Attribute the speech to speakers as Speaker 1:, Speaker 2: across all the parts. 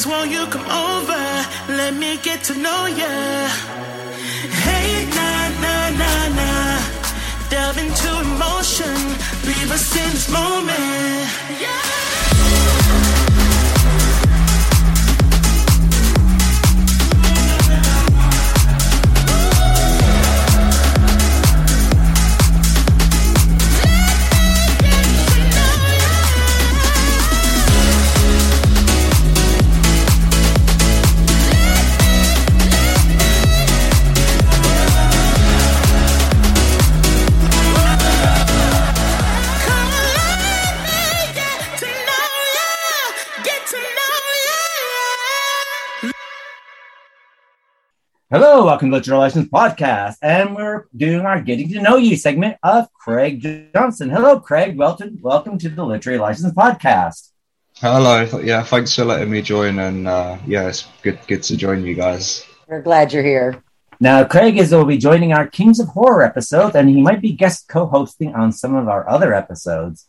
Speaker 1: Please won't you come over? Let me get to know ya. Hey, na na na na, Delve into emotion. Leave us in this moment. Yeah.
Speaker 2: Hello, welcome to the Literary License Podcast, and we're doing our Getting to Know You segment of Craig Johnson. Hello, Craig. Welcome, welcome to the Literary License Podcast.
Speaker 3: Hello. Yeah, thanks for letting me join, and uh, yeah, it's good good to join you guys.
Speaker 4: We're glad you're here.
Speaker 2: Now, Craig is will be joining our Kings of Horror episode, and he might be guest co-hosting on some of our other episodes.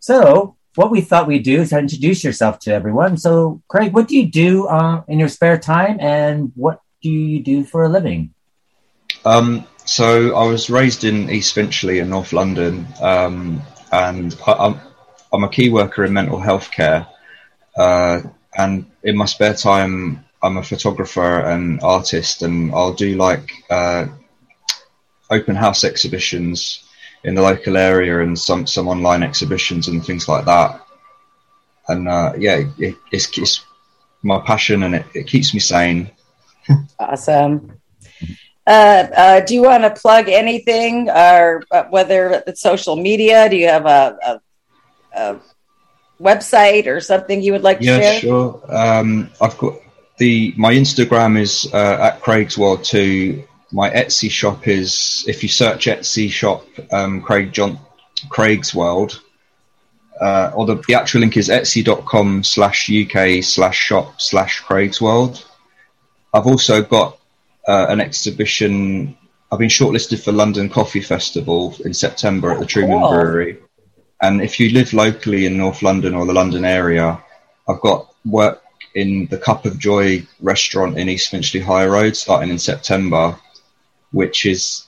Speaker 2: So, what we thought we'd do is introduce yourself to everyone. So, Craig, what do you do uh, in your spare time, and what do you do for a living?
Speaker 3: Um, so I was raised in East Finchley in North London, um, and I, I'm I'm a key worker in mental health care, uh, and in my spare time. I'm a photographer and artist, and I'll do like uh, open house exhibitions in the local area and some some online exhibitions and things like that. And uh, yeah, it, it's, it's my passion, and it, it keeps me sane.
Speaker 4: Awesome. Uh, uh, do you want to plug anything, or uh, whether it's social media? Do you have a, a, a website or something you would like to share?
Speaker 3: Yeah, sure. Um, I've got the my Instagram is uh, at Craig's World Two. My Etsy shop is if you search Etsy shop um, Craig John Craig's World, uh, or the, the actual link is etsy.com slash UK slash shop slash Craig's World. I've also got uh, an exhibition. I've been shortlisted for London Coffee Festival in September at the Truman
Speaker 4: cool.
Speaker 3: Brewery. And if you live locally in North London or the London area, I've got work in the Cup of Joy restaurant in East Finchley High Road starting in September, which is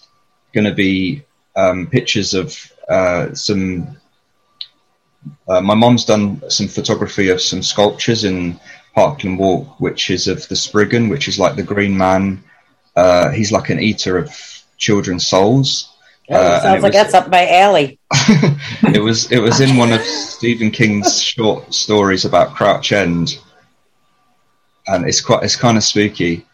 Speaker 3: going to be um, pictures of uh, some. Uh, my mom's done some photography of some sculptures in Parkland Walk, which is of the Spriggan, which is like the Green Man. Uh, he's like an eater of children's souls.
Speaker 4: Oh,
Speaker 3: Uh,
Speaker 4: sounds
Speaker 3: it
Speaker 4: like
Speaker 3: was-
Speaker 4: that's up my alley.
Speaker 3: it was it was in one of Stephen King's short stories about Crouch End, and it's quite it's kind of spooky.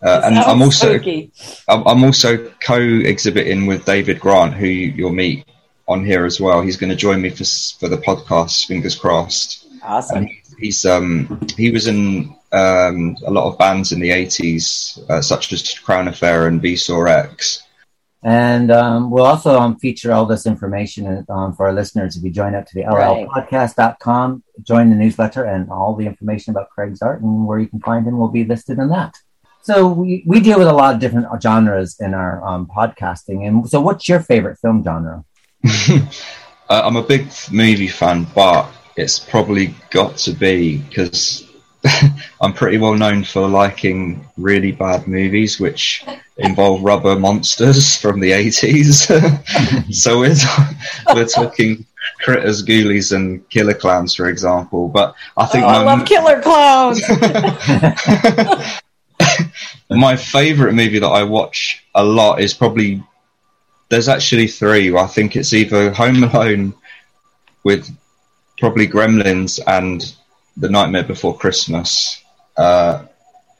Speaker 3: Uh, and I'm also
Speaker 4: spooky.
Speaker 3: I'm, I'm also co-exhibiting with David Grant, who you'll meet on here as well. He's going to join me for for the podcast. Fingers crossed.
Speaker 4: awesome.
Speaker 3: And he's um he was in um a lot of bands in the 80s, uh, such as Crown Affair and Vsauce X.
Speaker 2: And um, we'll also um, feature all this information um, for our listeners if you join up to the
Speaker 4: Right.
Speaker 2: llpodcast.com, join the newsletter, and all the information about Craig's art and where you can find him will be listed in that. So we, we deal with a lot of different genres in our um, podcasting. And so, what's your favorite film genre?
Speaker 3: uh, I'm a big movie fan, but it's probably got to be because I'm pretty well known for liking really bad movies which involve rubber monsters from the 80s. so we're, we're talking Critters, Ghoulies, and Killer Clowns, for example. But I
Speaker 4: Oh,
Speaker 3: think
Speaker 4: I
Speaker 3: my,
Speaker 4: love killer clowns.
Speaker 3: my favorite movie that I watch a lot is probably there's actually three. I think it's either Home Alone with probably Gremlins and The Nightmare Before Christmas, uh,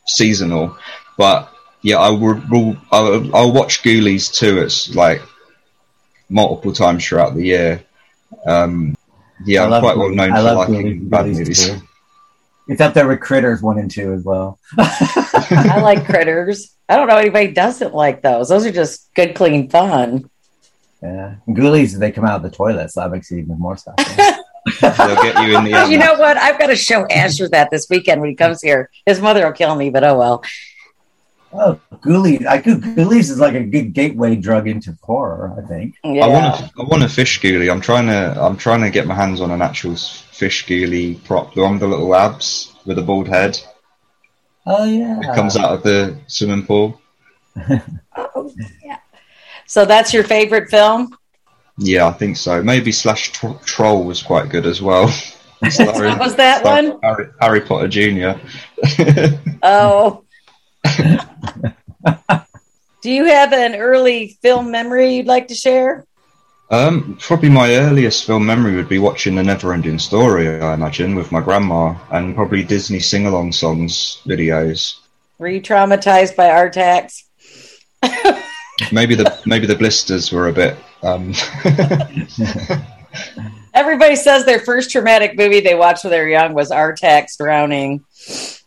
Speaker 3: seasonal. But yeah, I will. will I'll, I'll watch Ghoulies too. It's like multiple times throughout the year. Um, yeah,
Speaker 2: I
Speaker 3: I'm quite well known
Speaker 2: I
Speaker 3: for liking
Speaker 2: Ghoulies-
Speaker 3: bad
Speaker 2: Ghoulies
Speaker 3: movies.
Speaker 2: too. It's up there with Critters 1 and 2 as well.
Speaker 4: I like critters. I don't know anybody doesn't like those. Those are just good, clean fun.
Speaker 2: Yeah. Ghoulies, they come out of the toilet, so that makes it even more special.
Speaker 3: They'll get you in the
Speaker 4: you know what? I've got to show Asher that this weekend when he comes here. His mother will kill me, but oh well.
Speaker 2: oh, Ghoulies. I could, Ghoulies is like a good gateway drug into horror, I think.
Speaker 4: Yeah.
Speaker 3: I want to. I want a fish ghoulie. I'm trying to. I'm trying to get my hands on an actual fish ghoulie prop. The one with the little abs with a bald head.
Speaker 2: Oh yeah.
Speaker 3: It comes out of the swimming pool.
Speaker 4: Oh, yeah. So that's your favorite film?
Speaker 3: Yeah, I think so. Maybe slash tr- troll was quite good as well.
Speaker 4: What was that
Speaker 3: starring
Speaker 4: one?
Speaker 3: Harry, Harry Potter Jr.
Speaker 4: Oh. Do you have an early film memory you'd like to share?
Speaker 3: um, probably my earliest film memory would be watching The Neverending Story. I imagine with my grandma, and probably Disney sing-along songs videos.
Speaker 4: Were you traumatized by Artax?
Speaker 3: Maybe the maybe the blisters were a bit. Um,
Speaker 4: Everybody says their first traumatic movie they watched when they were young was Artax drowning.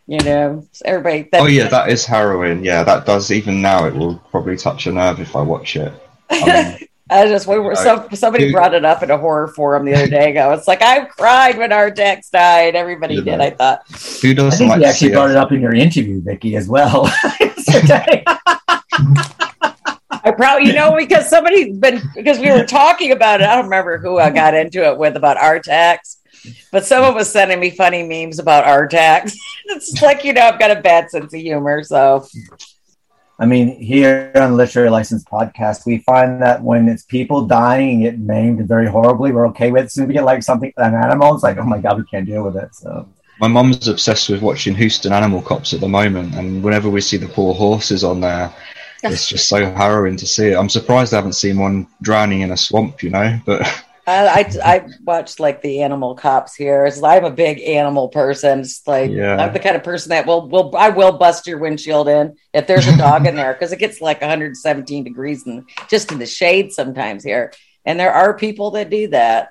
Speaker 4: You know, everybody.
Speaker 3: oh yeah, that is harrowing. Yeah, that does. Even now, it will probably touch a nerve if I watch it. Um,
Speaker 4: I just we were so somebody brought it up in a horror forum the other day ago. It's like I cried when Artax died. Everybody
Speaker 3: Yeah.
Speaker 4: did. I thought.
Speaker 3: who doesn't
Speaker 2: think
Speaker 3: like
Speaker 2: you actually brought it up in your interview, Vicky, as well. yesterday.
Speaker 4: I probably, you know, because somebody's been because we were talking about it. I don't remember who I got into it with about Artax, but someone was sending me funny memes about Artax. it's like you know, I've got a bad sense of humor, so
Speaker 2: I mean, here on the Literary License podcast, we find that when it's people dying and get named very horribly, we're okay with it. As soon as we get like something, an animal, it's like, oh my God, we can't deal with it. So,
Speaker 3: My mum's obsessed with watching Houston Animal Cops at the moment, and whenever we see the poor horses on there, it's just so harrowing to see it. I'm surprised I haven't seen one drowning in a swamp, you know. But
Speaker 4: I, I, I watched like the animal cops here. It's, I'm a big animal person. It's like
Speaker 3: Yeah.
Speaker 4: I'm the kind of person that will will I will bust your windshield in if there's a dog in there because it gets like 117 degrees and just in the shade sometimes here. And there are people that do that.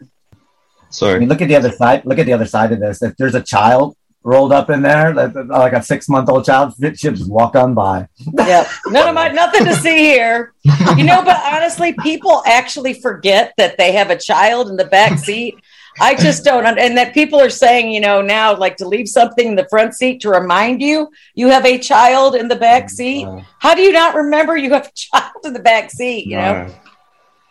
Speaker 3: Sorry.
Speaker 2: I mean, look at the other side. Look at the other side of this. If there's a child rolled up in there, like, like a six month old child, it should just walk on by.
Speaker 4: Yep. None of my nothing to see here. You know, but honestly, people actually forget that they have a child in the back seat. I just don't, and that people are saying, you know, now like to leave something in the front seat to remind you you have a child in the back seat.
Speaker 3: Uh,
Speaker 4: How do you not remember you have a child in the back seat? You know,
Speaker 3: no.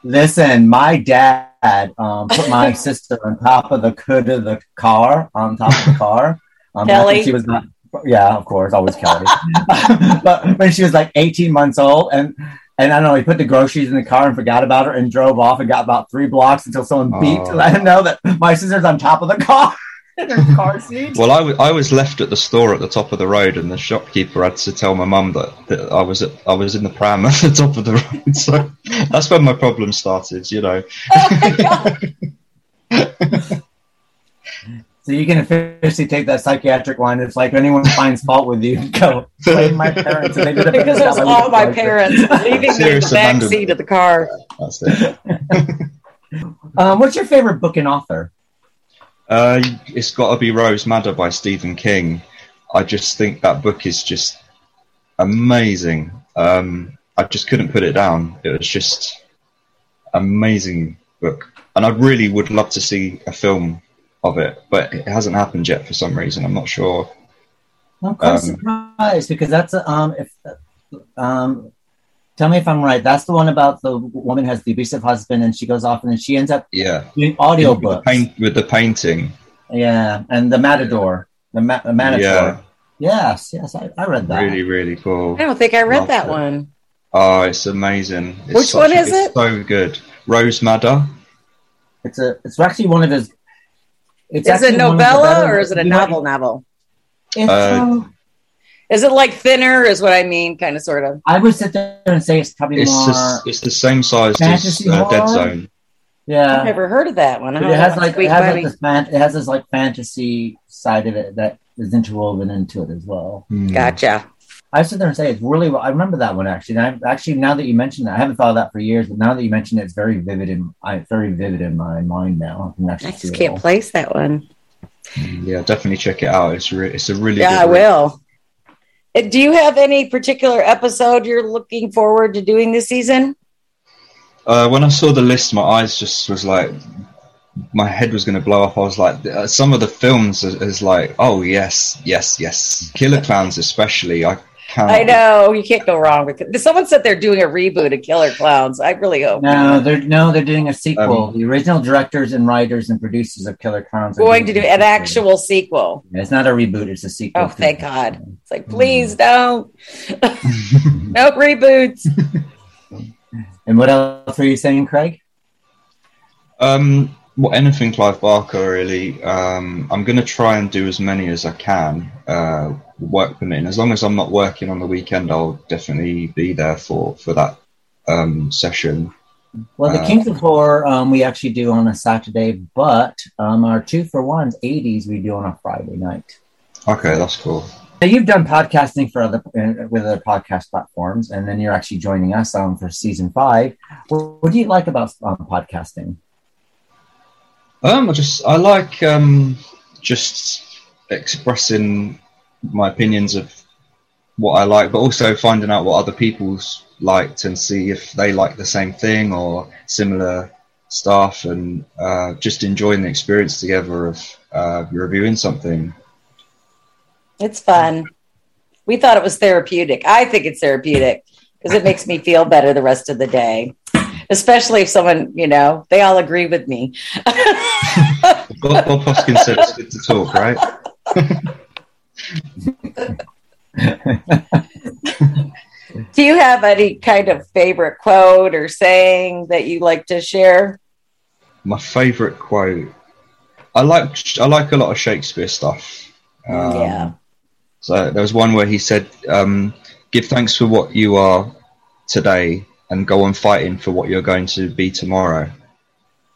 Speaker 2: Listen, my dad um, put my sister on top of the hood of the car, on top of the car. Um,
Speaker 4: Kelly?
Speaker 2: She was not, yeah, of course, always Kelly. but when she was like 18 months old, and and I don't know, he put the groceries in the car and forgot about her and drove off and got about three blocks until someone beeped
Speaker 3: Oh.
Speaker 2: to let him know that my sister's on top of the car in her car seat.
Speaker 3: Well, I, w- I was left at the store at the top of the road, and the shopkeeper had to tell my mum that, that I was at, I was in the pram at the top of the road. So that's when my problem started, you know.
Speaker 4: oh my god,
Speaker 2: So you can officially take that psychiatric line. It's like anyone finds fault with you, go blame my parents. And they did
Speaker 4: because it was all my parents leaving me in the back
Speaker 3: abandonment.
Speaker 4: seat of the car.
Speaker 3: That's it.
Speaker 2: Um, what's your favorite book and author?
Speaker 3: Uh, it's got to be Rose Madder by Stephen King. I just think that book is just amazing. Um, I just couldn't put it down. It was just amazing book, and I really would love to see a film of it, but it hasn't happened yet for some reason. I'm not sure.
Speaker 2: I'm quite
Speaker 3: Um,
Speaker 2: surprised because that's a, um if um tell me if I'm right. That's the one about the woman has the abusive husband and she goes off and then she ends up
Speaker 3: Yeah,
Speaker 2: doing
Speaker 3: with the,
Speaker 2: audiobooks.
Speaker 3: paint, with the painting.
Speaker 2: Yeah, and the Matador, the, ma- the Matador.
Speaker 3: Yeah,
Speaker 2: Yes, yes, I, I read that.
Speaker 3: really, really cool.
Speaker 4: I don't think I read
Speaker 3: Loved
Speaker 4: that
Speaker 3: it.
Speaker 4: one.
Speaker 3: Oh, it's amazing. It's
Speaker 4: Which
Speaker 3: such
Speaker 4: one
Speaker 3: a-
Speaker 4: is
Speaker 3: it's
Speaker 4: it?
Speaker 3: So good. Rose Madder.
Speaker 2: It's a it's actually one of his. It's
Speaker 4: Is it
Speaker 2: actually one of the
Speaker 4: novella or is it a novel? Novel.
Speaker 2: It's,
Speaker 3: Uh,
Speaker 2: um,
Speaker 4: Is it like thinner? Is what I mean, kind of, sort of.
Speaker 2: I would sit there and say it's probably
Speaker 3: It's
Speaker 2: more.
Speaker 3: just, it's the same size as
Speaker 2: Fantasy
Speaker 3: uh, Dead? Zone.
Speaker 2: yeah,
Speaker 4: I've never heard of that one.
Speaker 2: It has like it has
Speaker 4: by
Speaker 2: like this fan, it has this like fantasy side of it that is interwoven into it as well.
Speaker 3: Hmm.
Speaker 4: Gotcha.
Speaker 2: I sit there and say it's really. well- I remember that one actually. And I actually now that you mentioned that, I haven't thought of that for years, but now that you mentioned it, it's very vivid in. I very vivid in my mind now. I can
Speaker 4: I just can't place that one.
Speaker 3: Yeah, definitely check it out. It's re- it's a really
Speaker 4: Yeah, I
Speaker 3: read.
Speaker 4: will. Uh, Do you have any particular episode you're looking forward to doing this season?
Speaker 3: Uh, when I saw the list, my eyes just was like, my head was going to blow up. I was like, uh, some of the films is, is like, oh yes, yes, yes. Killer Clowns especially. I cannot.
Speaker 4: I know you can't go wrong with it. Someone said they're doing a reboot of Killer Clowns. I really hope
Speaker 2: No, they're no, they're doing a sequel.
Speaker 3: Um,
Speaker 2: the original directors and writers and producers of Killer Clowns are
Speaker 4: going to do an actual sequel.
Speaker 2: It's not a reboot; it's a sequel.
Speaker 4: Oh, thank God! It's like,
Speaker 2: Mm.
Speaker 4: please don't. no reboots.
Speaker 2: And what else were you saying, Craig?
Speaker 3: Um, well, anything Clive Barker really. Um, I'm going to try and do as many as I can, uh, work permitting. As long as I'm not working on the weekend, I'll definitely be there for for that um, session.
Speaker 2: Well, the
Speaker 3: Uh,
Speaker 2: Kings of Horror um, we actually do on a Saturday, but um, our two for ones, 80s, we do on a Friday night.
Speaker 3: Okay, that's cool.
Speaker 2: Now, you've done podcasting for other uh, with other podcast platforms, and then you're actually joining us um, for season five. What, what do you like about um, podcasting?
Speaker 3: Um, I just I like um, just expressing my opinions of what I like, but also finding out what other people's liked and see if they like the same thing or similar stuff, and uh, just enjoying the experience together of uh, reviewing something.
Speaker 4: It's fun. We thought it was therapeutic. I think it's therapeutic because it makes me feel better the rest of the day. Especially if someone, you know, they all agree with me.
Speaker 3: Bob, Bob Hoskins said it's good to talk, right?
Speaker 4: Do you have any kind of favorite quote or saying that you like to share?
Speaker 3: My favourite quote. I like I like a lot of Shakespeare stuff. Um,
Speaker 4: yeah.
Speaker 3: So there was one where he said, um, "Give thanks for what you are today, and go on fighting for what you're going to be tomorrow."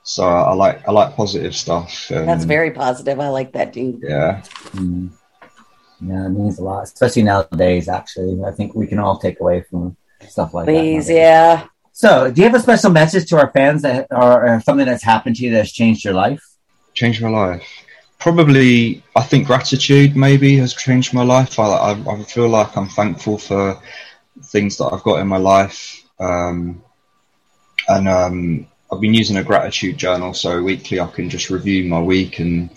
Speaker 3: So I like I like positive stuff. and-
Speaker 4: That's very positive. I like that, dude.
Speaker 3: yeah.
Speaker 2: Mm. Yeah, it means a lot, especially nowadays. Actually, I think we can all take away from stuff like
Speaker 4: Please,
Speaker 2: that.
Speaker 4: yeah.
Speaker 2: So, do you have a special message to our fans that, or, or something that's happened to you that's changed your life?
Speaker 3: Changed my life. Probably, I think gratitude maybe has changed my life. I, I, I feel like I'm thankful for things that I've got in my life, um, and um, I've been using a gratitude journal. So weekly, I can just review my week, and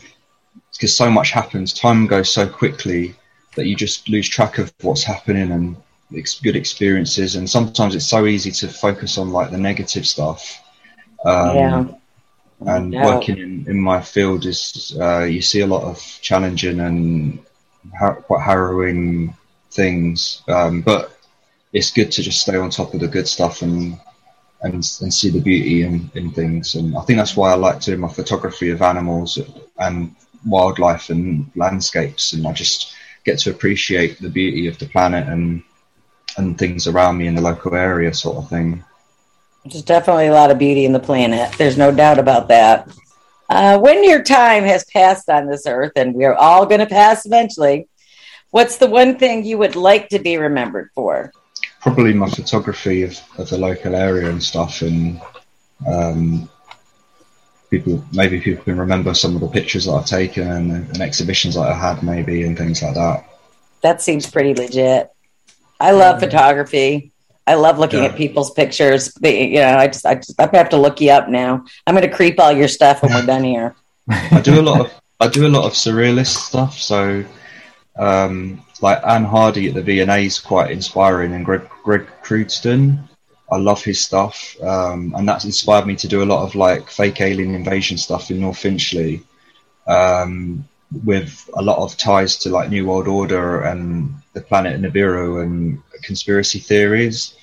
Speaker 3: because so much happens, time goes so quickly that you just lose track of what's happening and ex- good experiences. And sometimes it's so easy to focus on like the negative stuff. Um,
Speaker 4: yeah.
Speaker 3: and
Speaker 4: Yeah.
Speaker 3: working in, in my field is uh, you see a lot of challenging and har- quite harrowing things um, but it's good to just stay on top of the good stuff and and, and see the beauty in, in things and I think that's why I like doing my photography of animals and wildlife and landscapes and I just get to appreciate the beauty of the planet and and things around me in the local area sort of thing
Speaker 4: There's definitely a lot of beauty in the planet. There's no doubt about that. Uh, when your time has passed on this earth, and we're all going to pass eventually, what's the one thing you would like to be remembered for?
Speaker 3: probably my photography of, of the local area and stuff and um, people maybe people can remember some of the pictures that I've taken and, and exhibitions that I had maybe and things like that.
Speaker 4: That seems pretty legit. I love photography. I love looking
Speaker 3: Yeah.
Speaker 4: at people's pictures. But, you know, I just, I just, I have to look you up now. I'm going to creep all your stuff when we're done here.
Speaker 3: I do a lot of I do a lot of surrealist stuff. So um, like Anne Hardy at the V&A is quite inspiring, and Greg Greg Crewdson. I love his stuff, um, and that's inspired me to do a lot of like fake alien invasion stuff in North Finchley, um, with a lot of ties to like New World Order and the planet Nibiru and conspiracy theories.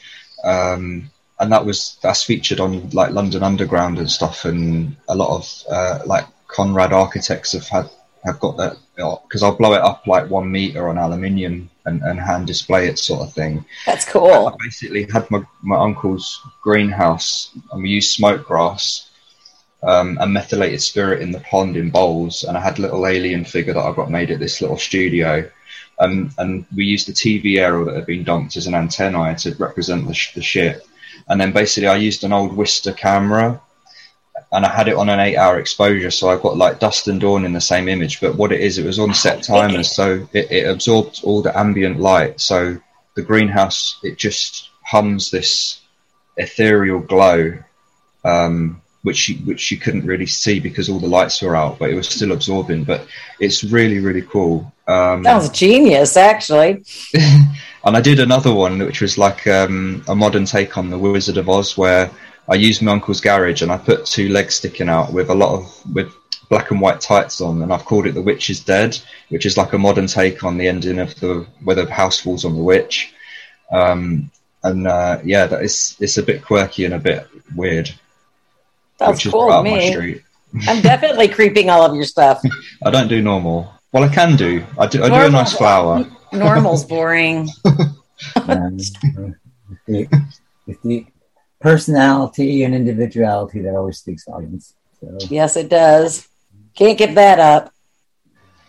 Speaker 3: Um, and that was that's featured on like London Underground and stuff, and a lot of uh, like Conrad architects have had have got that because I'll blow it up like one meter on aluminium and, and hand display it sort of thing.
Speaker 4: That's cool.
Speaker 3: I basically had my, my uncle's greenhouse and we used smoke grass um, and methylated spirit in the pond in bowls. And I had a little alien figure that I got made at this little studio. Um, and we used the TV aerial that had been dumped as an antennae to represent the, sh- the ship. And then basically I used an old Wista camera and I had it on an eight hour exposure. So I got like dusk and dawn in the same image. But what it is, it was on set timers. So it, it absorbed all the ambient light. So the greenhouse, it just hums this ethereal glow, um, which you, which you couldn't really see because all the lights were out, but it was still absorbing. But it's really, really cool. Um,
Speaker 4: Sounds genius, actually.
Speaker 3: and I did another one which was like um, a modern take on the Wizard of Oz, where I used my uncle's garage and I put two legs sticking out with a lot of with black and white tights on, and I've called it "The Witch is Dead," which is like a modern take on the ending of the where the house falls on the witch. Um, and uh, yeah, that is it's a bit quirky and a bit weird.
Speaker 1: That's cool to me. I'm definitely creeping all of your stuff.
Speaker 3: I don't do normal. Well, I can do. I do. I do a nice flower.
Speaker 1: Normal's boring.
Speaker 2: um, with, the, personality and individuality that always speaks volumes. So.
Speaker 1: Yes, it does. Can't give that up.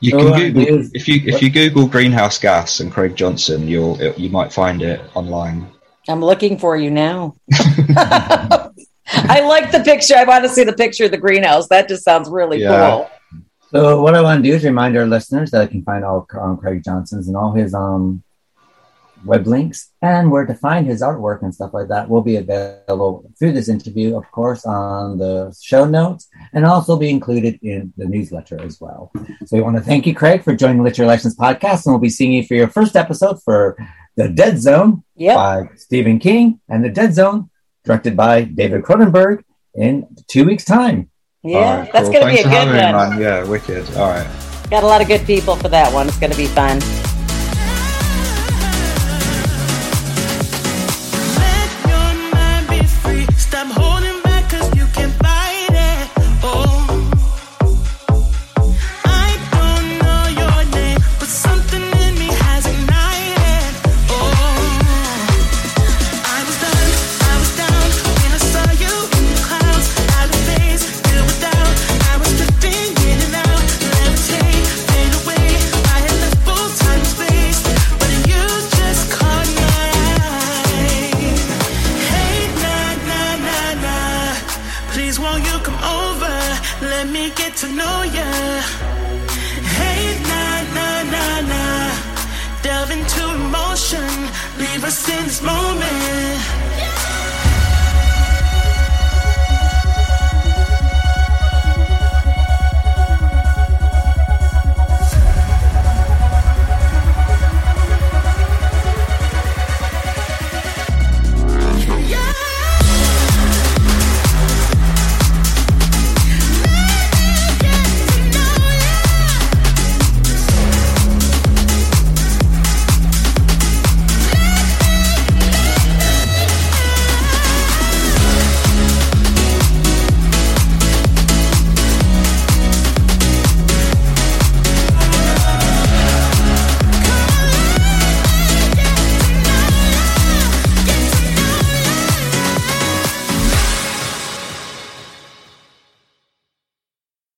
Speaker 3: You can oh, Google if you if you Google greenhouse gas and Craig Johnson, you'll you might find it online.
Speaker 1: I'm looking for you now. I like the picture. I want to see the picture of the greenhouse. That just sounds really yeah. cool.
Speaker 2: So what I want to do is remind our listeners that I can find all um, Craig Johnson's and all his um web links and where to find his artwork and stuff like that will be available through this interview, of course, on the show notes and also be included in the newsletter as well. So we want to thank you, Craig, for joining the Literary License podcast, and we'll be seeing you for your first episode for The Dead Zone yep. by Stephen King and The Dead Zone, directed by David Cronenberg, in two weeks' time.
Speaker 1: Yeah, right, that's cool. going to be a good one.
Speaker 3: Yeah, wicked. All right.
Speaker 1: Got a lot of good people for that one. It's going to be fun.